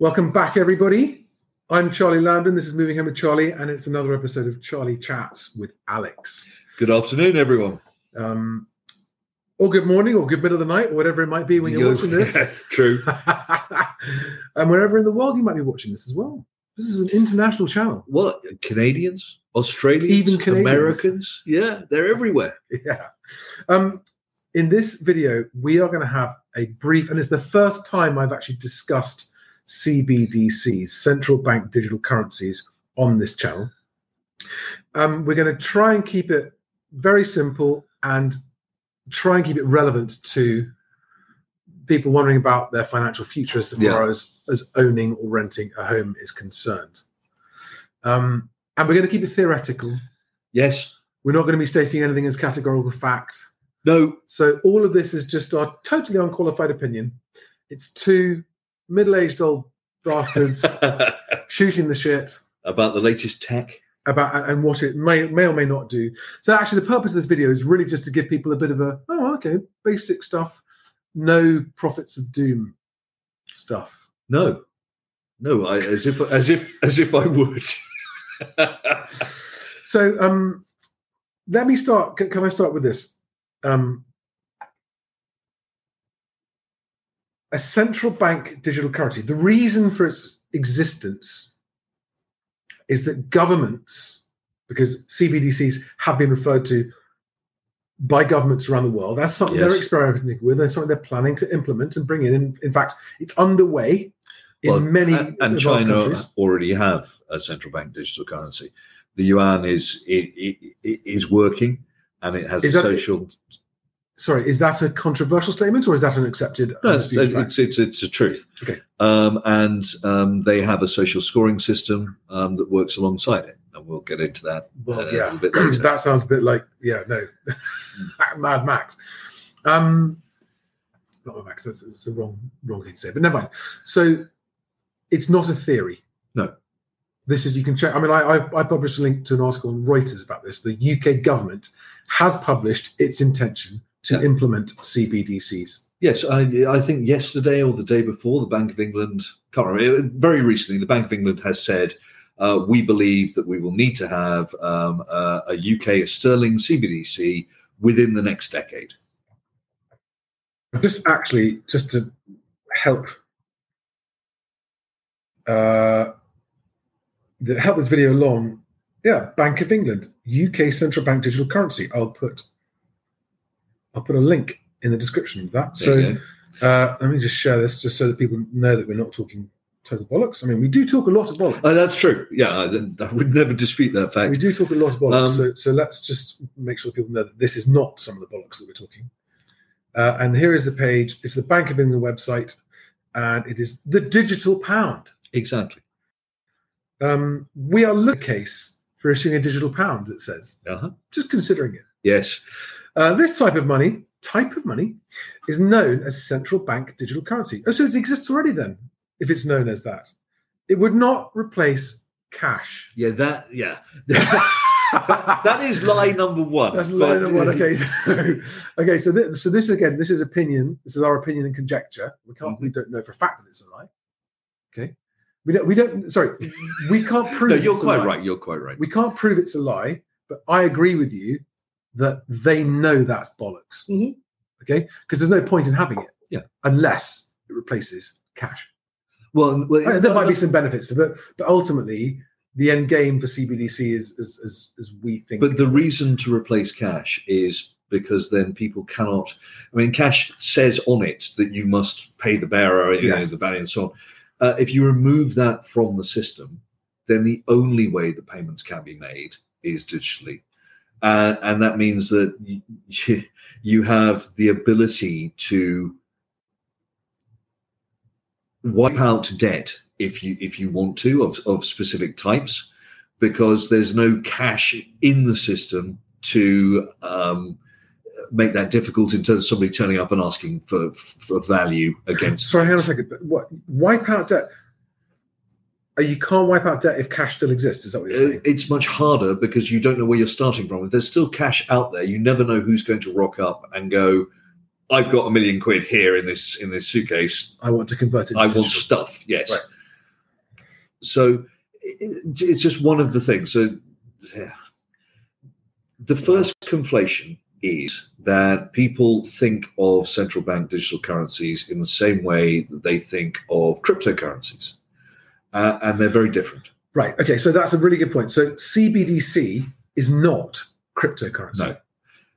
Welcome back, everybody. I'm Charlie Lambden. This is Moving Home with Charlie, and it's another episode of Charlie Chats with Alex. Good afternoon, everyone. Um, or good morning, or good middle of the night, or whatever it might be when you're watching this. Yes, true. and wherever in the world you might be watching this as well. This is an international channel. What Canadians, Australians, Even Canadians. Americans? Yeah, they're everywhere. Yeah. Um, in this video, we are going to have a brief, and it's the first time I've actually discussed CBDCs, central bank digital currencies, on this channel. Um, we're going to try and keep it very simple and try and keep it relevant to people wondering about their financial future as far Yeah. as, as owning or renting a home is concerned. Um, and we're going to keep it theoretical. Yes. We're not going to be stating anything as categorical fact. No. So all of this is just our totally unqualified opinion. It's two middle-aged old bastards shooting the shit About the latest tech. about and what it may may or may not do. So actually, the purpose of this video is really just to give people a bit of a oh okay basic stuff, no prophets of doom stuff. No. No, I, as if as if as if I would. So um, let me start. Can, can I start with this? Um, a central bank digital currency. The reason for its existence is that governments, because CBDCs have been referred to by governments around the world, that's something they're experimenting with, and something they're planning to implement and bring in. In, in fact, it's underway in Well, many and, and China countries. already have a central bank digital currency. The yuan is it, it, it is working, and it has Is a that- social. Sorry, is that a controversial statement or is that an accepted? No, it's, it's, it's, it's a truth. Okay. Um, and um, they have a social scoring system um, that works alongside it. And we'll get into that Well, uh, a yeah, little bit later. that sounds a bit like yeah, no, Mad Max. Um, not Mad Max. That's, that's the wrong wrong thing to say. But never mind. So it's not a theory. No. This is you can check. I mean, I, I I published a link to an article on Reuters about this. The UK government has published its intention to Yeah. implement CBDCs. Yes, I, I think yesterday or the day before, the Bank of England, can't remember, very recently, the Bank of England has said, uh, we believe that we will need to have um, a, a UK, a sterling CBDC within the next decade. just actually just to help uh help this video along yeah bank of england uk central bank digital currency i'll put i'll put a link in the description of that There so uh let me just share this just so that people know that we're not talking total bollocks i mean we do talk a lot of bollocks Uh, that's true. Yeah, I, I would never dispute that fact. we do talk a lot of bollocks Um, so, so let's just make sure people know that this is not some of the bollocks that we're talking uh, and here is the page it's the bank of england website and it is the digital pound Exactly. um, we are looking case for issuing a digital pound it says Uh-huh. just considering it Yes. Uh, this type of money type of money is known as central bank digital currency oh so it exists already then if it's known as that it would not replace cash Yeah, that, yeah. that is lie number one. That's lie number one. Okay, so, okay. So this, so this again, this is opinion. This is our opinion and conjecture. We can't. Mm-hmm. We don't know for a fact that it's a lie. Okay. We don't. We don't. Sorry, we can't prove. No, you're quite right. You're quite right. We can't prove it's a lie, but I agree with you that they know that's bollocks. Mhm. Okay, because there's no point in having it. Yeah. Unless it replaces cash. Well, well Uh, there might be some benefits to it, but ultimately, the end game for CBDC is as as, as we think. But the reason to replace cash is because then people cannot. I mean, cash says on it that you must pay the bearer, you know, the value, and so on. Uh, if you remove that from the system, then the only way the payments can be made is digitally, uh, and that means that you, you have the ability to wipe out debt if you if you want to of, of specific types because there's no cash in the system to um, make that difficult in terms of somebody turning up and asking for, for value against. Sorry, hang on a second. What wipe out debt? Uh, You can't wipe out debt if cash still exists. Is that what you're saying? It's much harder because you don't know where you're starting from. If there's still cash out there, you never know who's going to rock up and go. I've got a million quid here in this in this suitcase. I want to convert it. To I want stuff. Yes. Right. So it, it's just one of the things. So yeah. the first conflation is that people think of central bank digital currencies in the same way that they think of cryptocurrencies, uh, and they're very different. Right. Okay. So that's a really good point. So CBDC is not cryptocurrency. No.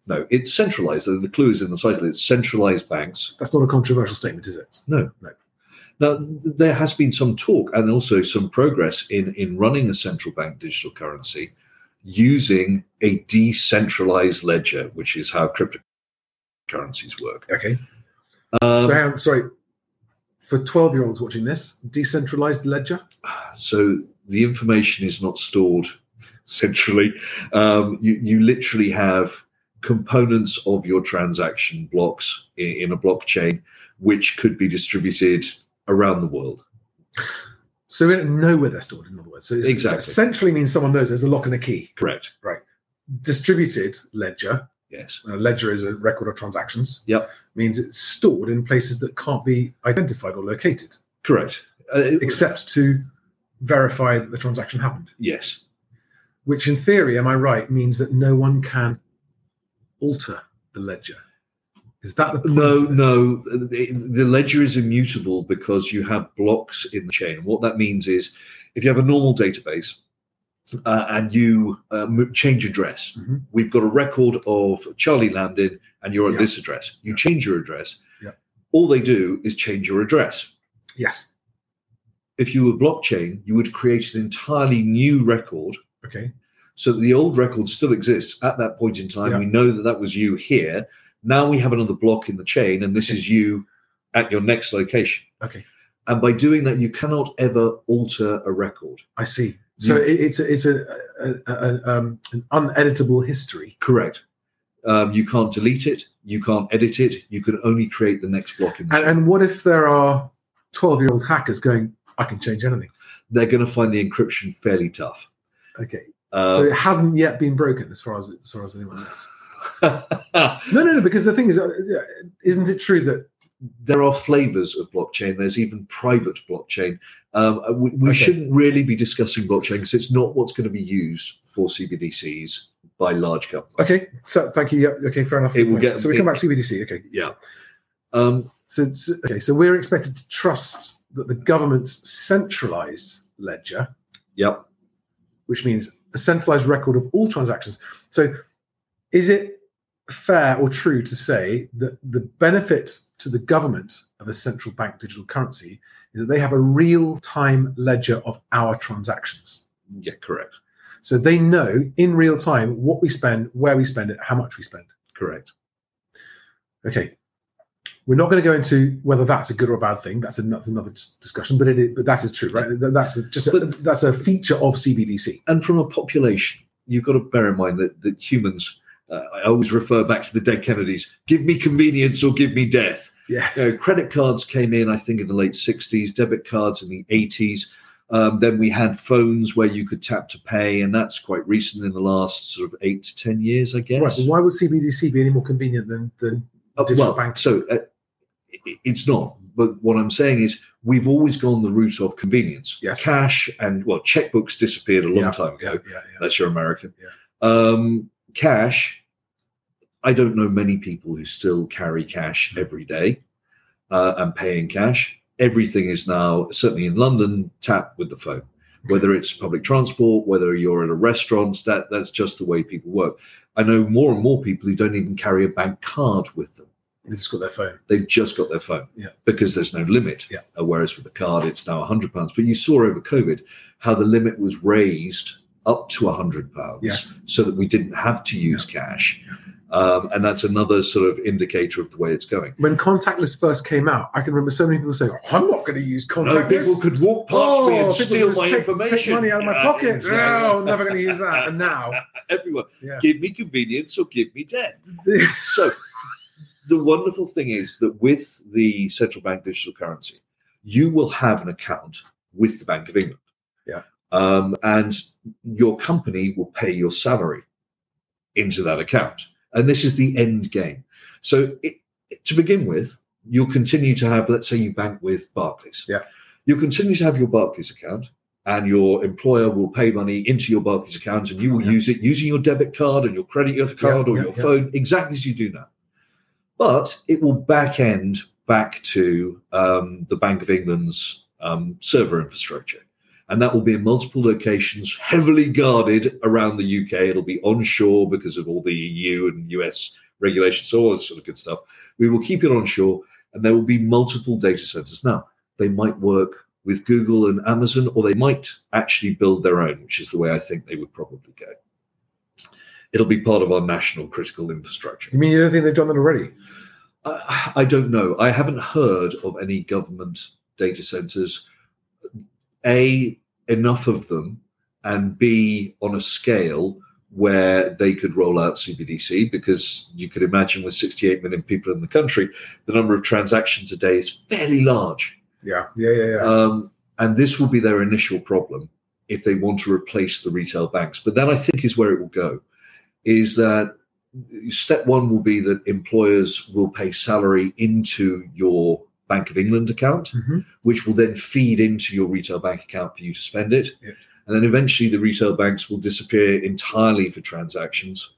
No, it's centralized. The clue is in the title. It's centralized banks. That's not a controversial statement, is it? No, No. Now, there has been some talk and also some progress in, in running a central bank digital currency using a decentralized ledger, which is how cryptocurrencies work. Okay. Um, so, on, sorry. For 12 year olds watching this, decentralized ledger? so the information is not stored centrally. Um, you, you literally have components of your transaction blocks in, in a blockchain, which could be distributed around the world. So we don't know where they're stored, in other words. So it's- Exactly. essentially means someone knows there's a lock and a key. Correct. Right. Distributed ledger, Yes. a ledger is a record of transactions, Yep. means it's stored in places that can't be identified or located, Correct. Uh, except to verify that the transaction happened. yes. Which, in theory, am I right, means that no one can alter the ledger. Is that? No, no. The, the ledger is immutable because you have blocks in the chain. What that means is, if you have a normal database uh, and you uh, change address, Mhm. we've got a record of Charlie Lambden, and you're at Yeah. this address. You Yeah. change your address. Yeah. All they do is change your address. Yes. If you were blockchain, you would create an entirely new record. Okay. So the old record still exists at that point in time. We know that that was you here. Now we have another block in the chain, and this Okay. is you at your next location. Okay. And by doing that, you cannot ever alter a record. I see. So it, it's a, it's a, a, a, um, an uneditable history. Correct. Um, you can't delete it. You can't edit it. You can only create the next block in the And, and what if there are 12 year old hackers going, I can change anything? They're going to find the encryption fairly tough. Okay. Uh, so it hasn't yet been broken as far as, as far as anyone knows. Um, No, no, no, because the thing is, uh, isn't it true that there are flavors of blockchain. There's even private blockchain. Um, we we Okay. shouldn't really be discussing blockchain because it's not what's going to be used for CBDCs by large companies. Okay, so thank you. Yep. Okay, fair enough. It will get- so we come back to CBDC. Okay. Yeah. Um, So, so okay, so we're expected to trust that the government's centralized ledger, yep. which means a centralized record of all transactions. So, is it fair or true to say that the benefit to the government of a central bank digital currency is that they have a real time ledger of our transactions? Yeah. Correct. So they know in real time what we spend, where we spend it, how much we spend. Correct. Okay. We're not going to go into whether that's a good or a bad thing. That's another, another discussion, but it is, but that is true, right? That's a, just a, that's a feature of CBDC. And from a population, you've got to bear in mind that that humans. Uh, I always refer back to the dead Kennedys. Give me convenience or give me death. Yes. you know, credit cards came in, I think, in the late 60s, debit cards in the 80s. Um, then we had phones where you could tap to pay, and that's quite recent in the last sort of eight to 10 years, I guess. Right. Why would CBDC be any more convenient than than Uh, digital well, banking? so uh, it's not. But what I'm saying is, we've always gone the route of convenience. Yes. Cash and, well, checkbooks disappeared a long Yeah, time ago. Yeah, yeah, yeah. Unless you're American. Yeah. Um, cash, I don't know many people who still carry cash every day uh, and pay in cash. Everything is now, certainly in London, tap with the phone. Whether it's public transport, whether you're at a restaurant, that that's just the way people work. I know more and more people who don't even carry a bank card with them. They've just got their phone. They've just got their phone Yeah. because there's no limit. Yeah. Uh, whereas with the card, it's now £100. But you saw over COVID how the limit was raised up to £100 Yes. so that we didn't have to use cash. Um, and that's another sort of indicator of the way it's going. When contactless first came out, I can remember so many people saying, oh, "I'm not going to use No, contactless." people could walk past me and Oh, steal my take, information. Take money out of my pocket. exactly. No, I'm never going to use that. And now, Everyone, yeah. give me convenience or give me death. So the wonderful thing is that with the central bank digital currency, you will have an account with the Bank of England. Yeah. Um, and your company will pay your salary into that account. And this is the end game. So it, to begin with, you'll continue to have, let's say you bank with Barclays. Yeah. You'll continue to have your Barclays account. and your employer will pay money into your Barclays account, and you will Yeah. use it using your debit card and your credit card or yeah, your yeah. phone, exactly as you do now. But it will back end back to um, the Bank of England's um, server infrastructure. And that will be in multiple locations, heavily guarded around the UK. It'll be onshore because of all the EU and US regulations, all this sort of good stuff. We will keep it onshore, and there will be multiple data centers. Now, they might work with Google and Amazon, or they might actually build their own, which is the way I think they would probably go. It'll be part of our national critical infrastructure. You mean you don't think they've done that already? I, I don't know. I haven't heard of any government data centers. A, enough of them, and B, on a scale where they could roll out CBDC because you could imagine with 68 million people in the country, the number of transactions a day is fairly large. Yeah, yeah, yeah, yeah. Um, and this will be their initial problem if they want to replace the retail banks. But then I think is where it will go is that step one will be that employers will pay salary into your Bank of England account, Mhm. which will then feed into your retail bank account for you to spend it. Yeah. And then eventually the retail banks will disappear entirely for transactions.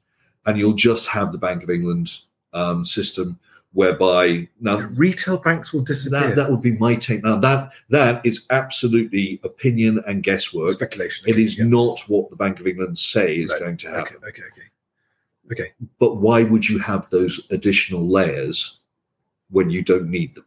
And you'll just have the Bank of England um, system whereby now The retail banks will disappear. that, that would be my take. Now that that is absolutely opinion and guesswork. Speculation. It okay, is yeah. not what the Bank of England say is Right, going to happen. Okay, okay, okay. Okay. But why would you have those additional layers when you don't need them?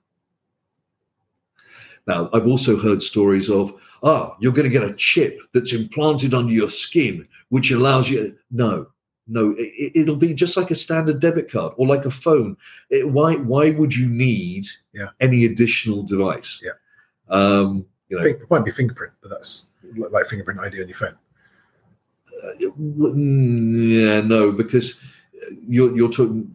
Now, I've also heard stories of, ah, you're going to get a chip that's implanted under your skin, which allows you. No, no, it, it'll be just like a standard debit card or like a phone. It- why? Why would you need Yeah. any additional device? Yeah. Um, you know, Think, it might be fingerprint, but that's like fingerprint ID on your phone. Mm, Yeah, no, because you're you're talking.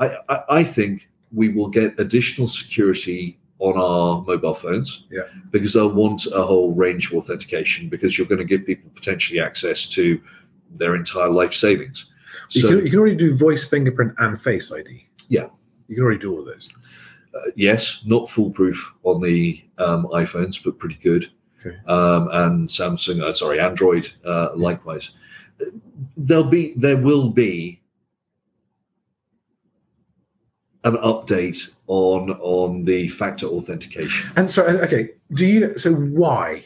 I, I I think we will get additional security on our mobile phones. Yeah. because they'll want a whole range of authentication because you're going to give people potentially access to their entire life savings. You, So can, you can already do voice, fingerprint, and face ID. Yeah. You can already do all of those. uh, yes, not foolproof on the um, iPhones, but pretty good. Okay. Um, and Samsung, uh, sorry, Android, uh, likewise. There'll be, there will be an update on on the factor authentication. And so, okay, do you? So why?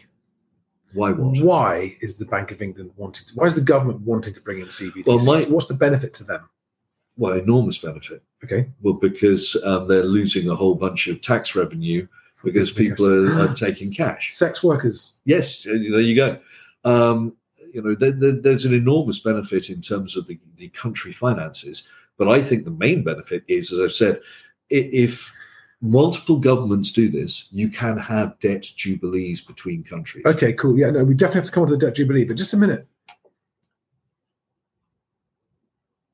Why what? Why is the Bank of England wanting to? Why is the government wanting to bring in CBDCs? Well, my- What's the benefit to them? Well, enormous benefit. Okay, Well, because um, they're losing a whole bunch of tax revenue because people are, are taking cash. sex workers. Yes, uh, there you go. Um, you know, there, there, there's an enormous benefit in terms of the, the country finances, but I think the main benefit is, as I've said, if multiple governments do this, you can have debt jubilees between countries. Okay, cool. Yeah, no, we definitely have to come on to the debt jubilee, but just a minute.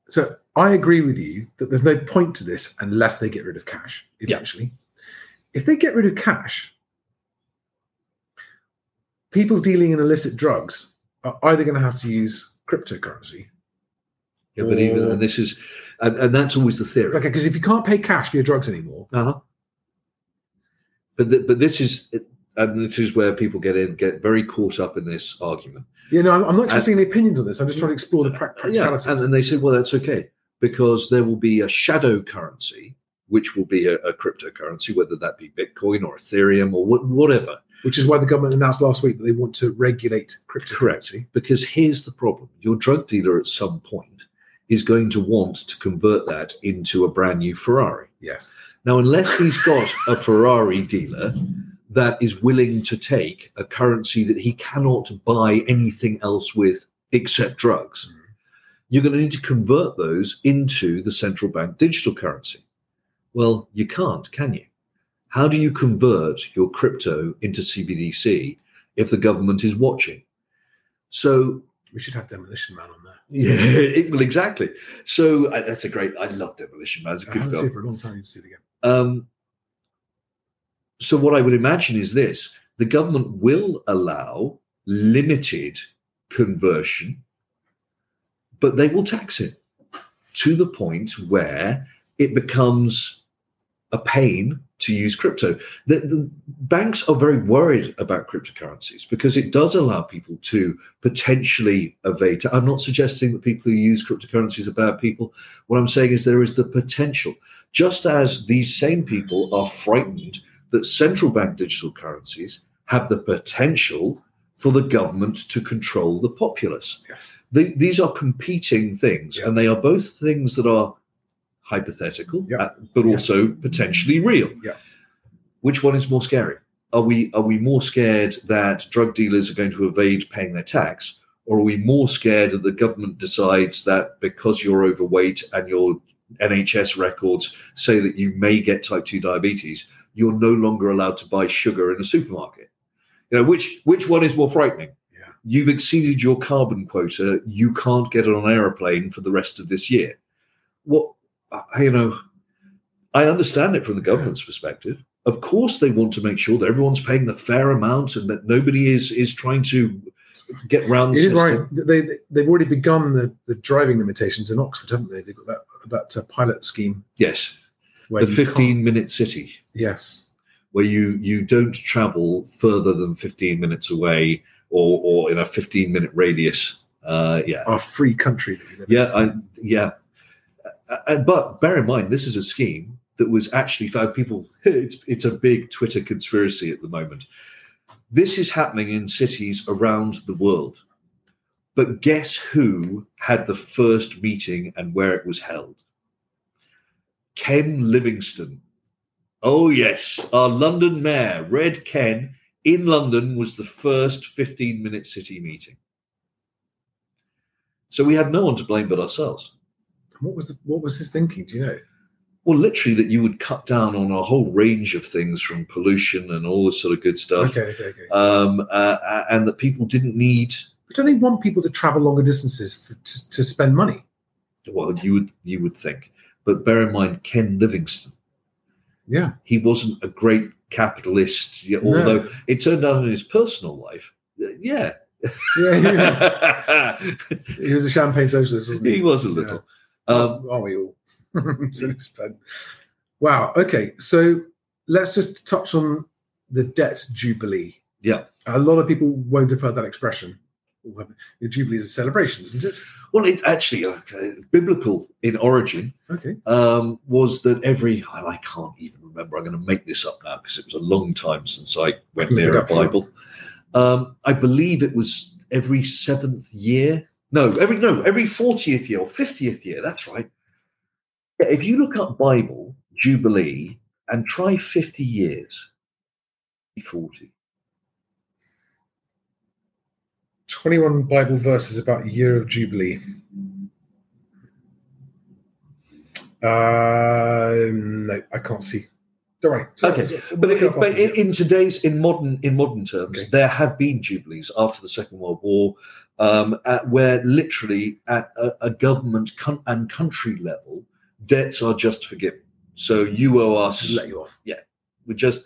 So I agree with you that there's no point to this unless they get rid of cash Yeah. eventually. If they get rid of cash, people dealing in illicit drugs are either going to have to use cryptocurrency. Yeah, but even and this is, and, and that's always the theory. Okay, because if you can't pay cash for your drugs anymore, Uh-huh. But th- but this is and this is where people get in get very caught up in this argument. you know, I'm, I'm not expressing any opinions on this. I'm just trying to explore the prac- Yeah, and, and they said, well, that's okay because there will be a shadow currency, which will be a, a cryptocurrency, whether that be Bitcoin or Ethereum or wh- whatever. which is why the government announced last week that they want to regulate cryptocurrency. Because here's the problem: your drug dealer at some point is going to want to convert that into a brand new Ferrari. Yes. Now, unless he's got a Ferrari dealer that is willing to take a currency that he cannot buy anything else with except drugs, mm-hmm. you're going to need to convert those into the central bank digital currency. Well, you can't, can you? How do you convert your crypto into CBDC if the government is watching? So, We should have Demolition Man on there. yeah, it, well, exactly. So uh, that's a great. I love Demolition Man. It's a I good haven't film. seen it for a long time. To see it again. Um, so, what I would imagine is this the government will allow limited conversion, but they will tax it to the point where it becomes a pain to use crypto. The, the banks are very worried about cryptocurrencies because it does allow people to potentially evade. I'm not suggesting that people who use cryptocurrencies are bad people. What I'm saying is there is the potential, just as these same people are frightened that central bank digital currencies have the potential for the government to control the populace. Yes. They, these are competing things, Yeah. and they are both things that are hypothetical, Yeah. uh, but Yeah. also potentially real. Yeah. Which one is more scary? Are we are we more scared that drug dealers are going to evade paying their tax, or are we more scared that the government decides that because you're overweight and your NHS records say that you may get type two diabetes, you're no longer allowed to buy sugar in a supermarket? You know, which which one is more frightening? Yeah. You've exceeded your carbon quota. You can't get on an aeroplane for the rest of this year. What you know, I understand it from the government's perspective. Of course, they want to make sure that everyone's paying the fair amount and that nobody is is trying to get round the It is system. right. They, they they've already begun the, the driving limitations in Oxford, haven't they? They've got that that uh, pilot scheme Yes, the 15 minute city Yes. where you you don't travel further than 15 minutes away or or in a 15 minute radius. Uh, yeah, Our free country. That we live in. yeah, I, yeah. Uh, uh, but bear in mind, this is a scheme that was actually found. People, it's it's a big Twitter conspiracy at the moment. This is happening in cities around the world. But guess who had the first meeting and where it was held? Ken Livingstone. Oh, yes. Our London mayor, Red Ken, in London was the first 15 minute city meeting. So we have no one to blame but ourselves. What was the, what was his thinking? Do you know? Well, literally, that you would cut down on a whole range of things from pollution and all this sort of good stuff. Okay, okay, okay. Um, uh, and that people didn't need. But don't they want people to travel longer distances for, to, to spend money? Well, you would you would think, but bear in mind Ken Livingstone. Yeah. He wasn't a great capitalist, yeah, No. although it turned out in his personal life, uh, yeah, Yeah. yeah. he was a champagne socialist, wasn't he? he was a little. Um, are we all? to an extent. Wow. Okay. So let's just touch on the debt jubilee. Yeah. A lot of people won't have heard that expression. The jubilee is a celebration, isn't it? well, it actually uh, biblical in origin. Okay. um, was that every I I can't even remember. I'm going to make this up now because it was a long time since I went near a up for you. Bible. Um, I believe it was every seventh year. No, every no, every fortieth year or fiftieth year. That's right. Yeah, If you look up Bible Jubilee and try fifty years, forty. 21 Bible verses about year of jubilee. Uh, no, I can't see. Don't worry. Okay, We'll But, it but in, in today's in modern in modern terms, Okay. there have been jubilees after the Second World War, um, at, where literally at a, a government con- and country level, debts are just forgiven. So you owe us. Let you off. Yeah, we just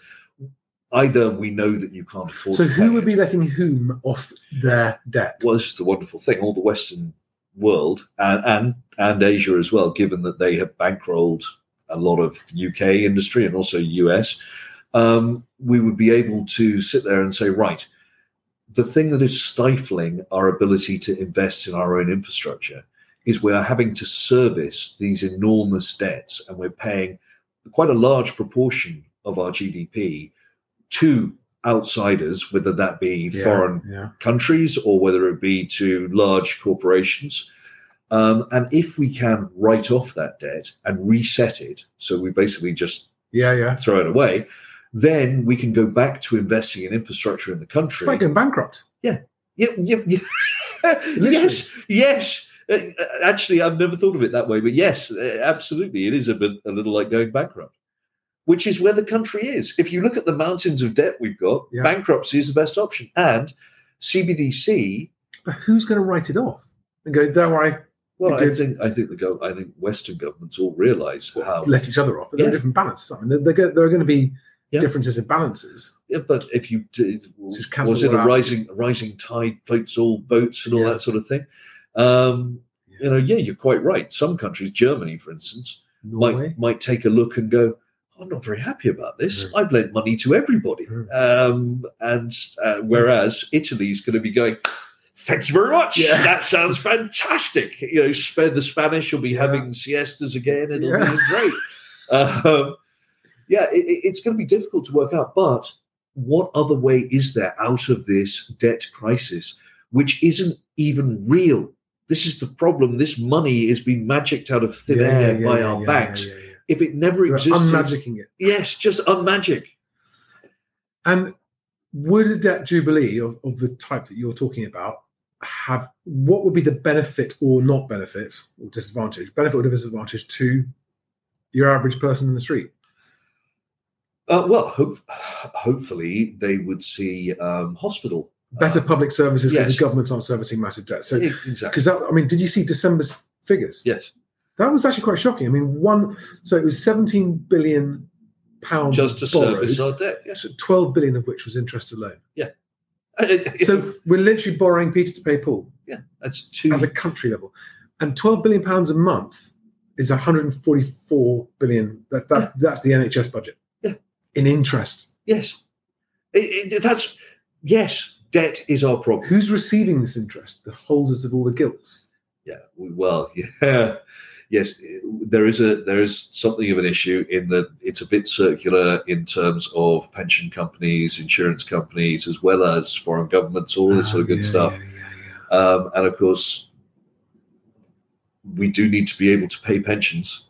either we know that you can't afford. So who would it. be letting whom off their debt? Well, this is the wonderful thing. All the Western world and and and Asia as well, given that they have bankrolled a lot of UK industry and also US, um, we would be able to sit there and say, right, the thing that is stifling our ability to invest in our own infrastructure is we are having to service these enormous debts, and we're paying quite a large proportion of our GDP to outsiders, whether that be Yeah, foreign Yeah. countries or whether it be to large corporations. Um, and if we can write off that debt and reset it, so we basically just Yeah, yeah. throw it away, then we can go back to investing in infrastructure in the country. It's like going bankrupt. Yeah, yeah, yeah. yes, yes. Uh, uh, Actually, I've never thought of it that way, but yes, uh, absolutely, it is a bit a little like going bankrupt, which is where the country is. If you look at the mountains of debt we've got, Yeah. bankruptcy is the best option, and CBDC. But who's going to write it off? And go, don't worry, Well, I think I think the go, I think Western governments all realise how. let each other off. But there Yeah. are different balances. I mean, there, there, there are going to be Yeah. differences in balances. Yeah, but if you did, cancel was it it a out. rising rising tide floats all boats and all Yeah. that sort of thing? Um, you know, yeah, you're quite right. Some countries, Germany, for instance, Norway. might might take a look and go, I'm not very happy about this. Mm. I've lent money to everybody. Mm. Um, and uh, whereas Italy's going to be going, thank you very much. Yeah. That sounds fantastic. You know, spend the Spanish will be Yeah. having siestas again. It'll Yeah. be great. Um, yeah, it, it- it's going to be difficult to work out. But what other way is there out of this debt crisis, which isn't even real? This is the problem. This money is being magicked out of thin Yeah, air yeah, by yeah, our banks. If it never So existed, unmagicking it. yes, just unmagic. And would a debt jubilee of, of the type that you're talking about have what would be the benefit or not benefit or disadvantage, benefit or disadvantage to your average person in the street? Uh, well, hope, hopefully they would see um, hospital Better uh, public services because yes. the governments aren't servicing massive debt. So, exactly. because that, I mean, did you see December's figures? Yes, That was actually quite shocking. I mean, one, so it was 17 billion pounds just to borrowed, service our debt. Yes. so 12 billion of which was interest alone. so So we're literally borrowing Peter to pay Paul. yeah, that's two. as a country level. And 12 billion pounds a month is 144 billion. That's that's that's the NHS budget. Yeah. In interest. yes, It- it- that's yes. Debt is our problem. Who's receiving this interest? The holders of all the gilts. Yeah. Well, yeah. Yes, there is a there is something of an issue in that it's a bit circular in terms of pension companies, insurance companies, as well as foreign governments, all this sort of good Ah, Yeah, stuff. yeah. Um, and of course, we do need to be able to pay pensions.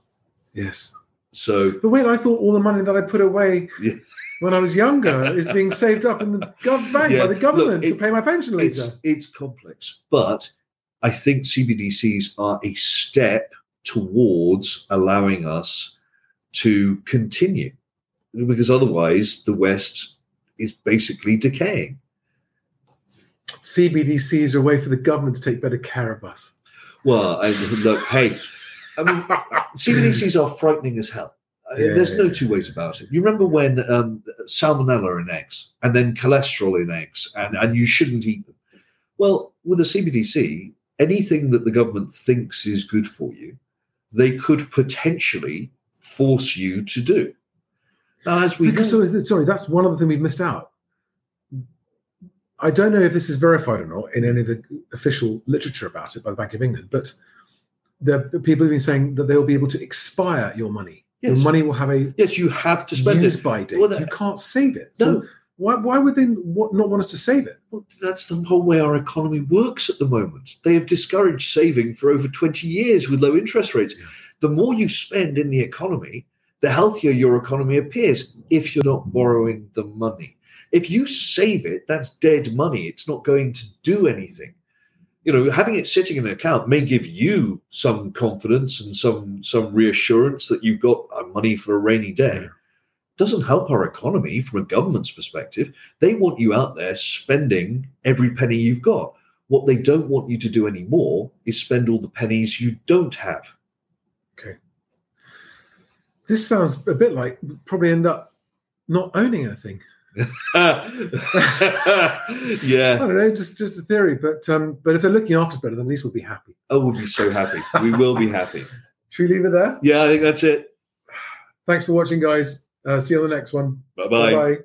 Yes. So But wait, I thought all the money that I put away when I was younger is being saved up in the gov- bank Yeah, by the government look, to pay my pension it's later. it's complex, but I think CBDCs are a step towards allowing us to continue, because otherwise the West is basically decaying. CBDCs are a way for the government to take better care of us. Well, I, look, hey, I mean, CBDCs are frightening as hell. Uh, Yeah, There's no two ways about it. You remember when um, salmonella in eggs and then cholesterol in eggs, and, and you shouldn't eat them. Well, with a CBDC, anything that the government thinks is good for you, they could potentially force you to do. Now, as we Because, sorry, sorry, that's one other thing we've missed out. I don't know if this is verified or not in any of the official literature about it by the Bank of England, but the, people have been saying that they'll be able to expire your money. Yes. Your money will have a yes, you have to spend use it. by date. Well, that- you can't save it. No. So why, why would they not want us to save it? Well, that's the whole way our economy works at the moment. They have discouraged saving for over 20 years with low interest rates. Yeah. The more you spend in the economy, the healthier your economy appears if you're not borrowing the money. If you save it, that's dead money. It's not going to do anything. You know, having it sitting in an account may give you some confidence and some some reassurance that you've got uh, money for a rainy day. Yeah. Doesn't help our economy from a government's perspective. They want you out there spending every penny you've got. What they don't want you to do anymore is spend all the pennies you don't have. Okay. This sounds a bit like probably end up not owning anything. yeah, I don't know, just just a theory. But um, but if they're looking after us better, then at least we'll be happy. Oh, we'll be so happy. We will be happy. Should we leave it there? Yeah, I think that's it. Thanks for watching, guys. Uh, see you on the next one. Bye bye. Bye-bye.